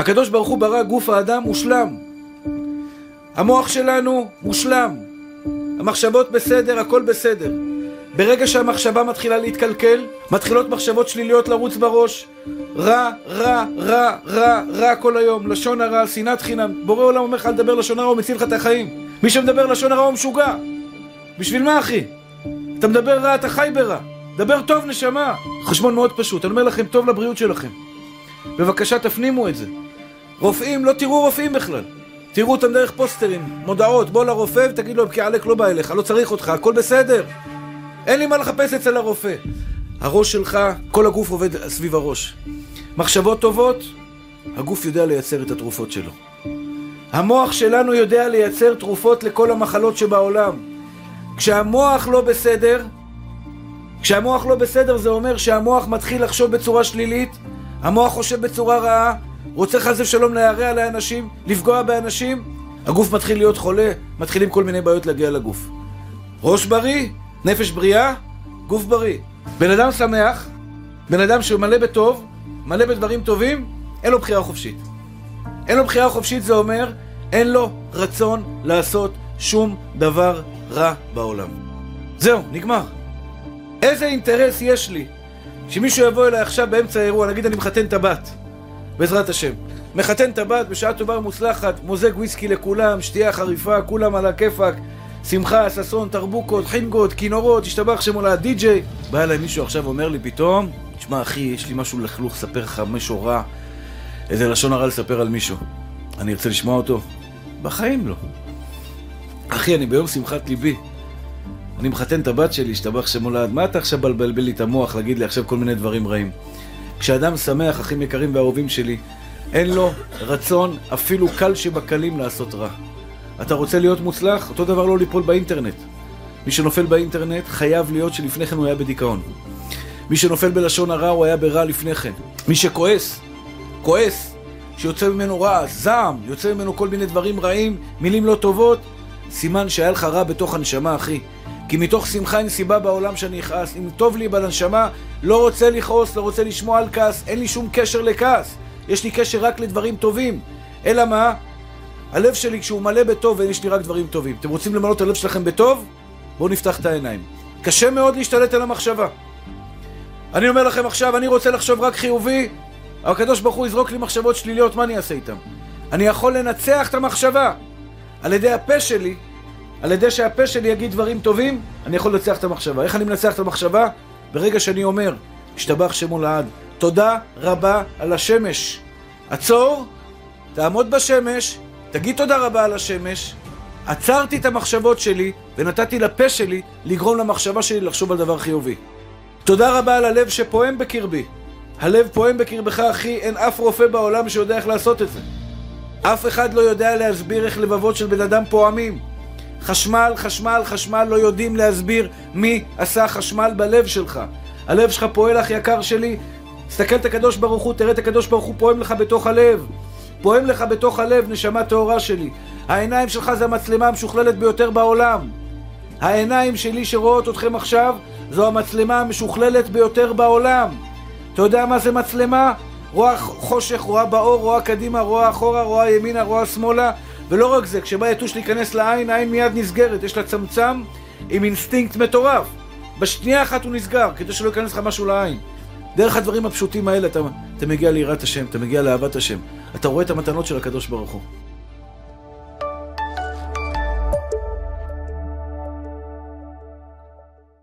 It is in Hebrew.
הקדוש ברוך הוא ברא גוף האדם מושלם. המוח שלנו מושלם. המחשבות בסדר, הכל בסדר. ברגע שהמחשבה מתחילה להתקלקל, מתחילות מחשבות שליליות לרוץ בראש. רע, רע, רע, רע, רע כל היום. לשון הרע, שנאת חינם. בורא עולם אומר לך לדבר לשון הרע, הוא מציל לך את החיים. מי שמדבר לשון הרע הוא משוגע. בשביל מה אחי? אתה מדבר רע, אתה חי ברע. דבר טוב נשמה. חשבון מאוד פשוט, אני אומר לכם, טוב לבריאות שלכם. בבקשה תפנימו את זה. רופאים, לא תראו רופאים בכלל. תראו אותם דרך פוסטרים, מודעות, בוא לרופא ותגיד לו, כי עלק לא בא אליך, לא צריך אותך, הכל בסדר. אין לי מה לחפש אצל הרופא. הראש שלך, כל הגוף עובד סביב הראש. מחשבות טובות, הגוף יודע לייצר את התרופות שלו. המוח שלנו יודע לייצר תרופות לכל המחלות שבעולם. כשהמוח לא בסדר, כשהמוח לא בסדר זה אומר שהמוח מתחיל לחשוב בצורה שלילית, המוח חושב בצורה רעה, רוצה חס ושלום להרע לאנשים, לפגוע באנשים, הגוף מתחיל להיות חולה, מתחילים כל מיני בעיות להגיע לגוף. ראש בריא, נפש בריאה, גוף בריא. בן אדם שמח, בן אדם שהוא מלא בטוב, מלא בדברים טובים, אין לו בחירה חופשית. אין לו בחירה חופשית זה אומר, אין לו רצון לעשות שום דבר רע בעולם. זהו, נגמר. איזה אינטרס יש לי שמישהו יבוא אליי עכשיו באמצע האירוע, נגיד אני מחתן את הבת, בעזרת השם. מחתן הבת בשעה טובה ומוצלחת, מוזג וויסקי לכולם, שתייה חריפה, כולם על הכיפאק, שמחה, ששון, תרבוקות, חינגות, כינורות, השתבח שם עולה די-ג'יי. בא אליי מישהו עכשיו אומר לי פתאום, תשמע אחי, יש לי משהו לכלוך לספר לך, משהו רע, איזה לשון הרע לספר על מישהו. אני ארצה לשמוע אותו? בחיים לא. אחי, אני ביום שמחת ליבי. אני מחתן את הבת שלי, השתבח שם הולד, מה אתה עכשיו מבלבל לי את המוח, להגיד לי עכשיו כל מיני דברים רעים? כשאדם שמח, אחים יקרים ואהובים שלי, אין לו רצון אפילו קל שבקלים לעשות רע. אתה רוצה להיות מוצלח? אותו דבר לא ליפול באינטרנט. מי שנופל באינטרנט חייב להיות שלפני כן הוא היה בדיכאון. מי שנופל בלשון הרע הוא היה ברע לפני כן. מי שכועס, כועס, שיוצא ממנו רע, זעם, יוצא ממנו כל מיני דברים רעים, מילים לא טובות, סימן שהיה לך רע בתוך הנשמה, אחי. כי מתוך שמחה אין סיבה בעולם שאני אכעס. אם טוב לי בנשמה, לא רוצה לכעוס, לא רוצה לשמוע על כעס, אין לי שום קשר לכעס. יש לי קשר רק לדברים טובים. אלא מה? הלב שלי כשהוא מלא בטוב ויש לי רק דברים טובים. אתם רוצים למלא את הלב שלכם בטוב? בואו נפתח את העיניים. קשה מאוד להשתלט על המחשבה. אני אומר לכם עכשיו, אני רוצה לחשוב רק חיובי, הקדוש ברוך הוא יזרוק לי מחשבות שליליות, מה אני אעשה איתם? אני יכול לנצח את המחשבה. על ידי הפה שלי, על ידי שהפה שלי יגיד דברים טובים, אני יכול לנצח את המחשבה. איך אני מנצח את המחשבה? ברגע שאני אומר, השתבח שמו לעד, תודה רבה על השמש. עצור, תעמוד בשמש, תגיד תודה רבה על השמש. עצרתי את המחשבות שלי ונתתי לפה שלי לגרום למחשבה שלי לחשוב על דבר חיובי. תודה רבה על הלב שפועם בקרבי. הלב פועם בקרבך, אחי, אין אף רופא בעולם שיודע איך לעשות את זה. אף אחד לא יודע להסביר איך לבבות של בן אדם פועמים. חשמל, חשמל, חשמל, לא יודעים להסביר מי עשה חשמל בלב שלך. הלב שלך פועל, אח יקר שלי, תסתכל את הקדוש ברוך הוא, תראה את הקדוש ברוך הוא פועם לך בתוך הלב. פועם לך בתוך הלב, נשמה טהורה שלי. העיניים שלך זה המצלמה המשוכללת ביותר בעולם. העיניים שלי שרואות אתכם עכשיו, זו המצלמה המשוכללת ביותר בעולם. אתה יודע מה זה מצלמה? רואה חושך, רואה באור, רואה קדימה, רואה אחורה, רואה ימינה, רואה שמאלה. ולא רק זה, כשבא יתוש להיכנס לעין, העין מיד נסגרת. יש לה צמצם עם אינסטינקט מטורף. בשנייה אחת הוא נסגר, כדי שלא ייכנס לך משהו לעין. דרך הדברים הפשוטים האלה אתה, אתה מגיע ליראת השם, אתה מגיע לאהבת השם. אתה רואה את המתנות של הקדוש ברוך הוא.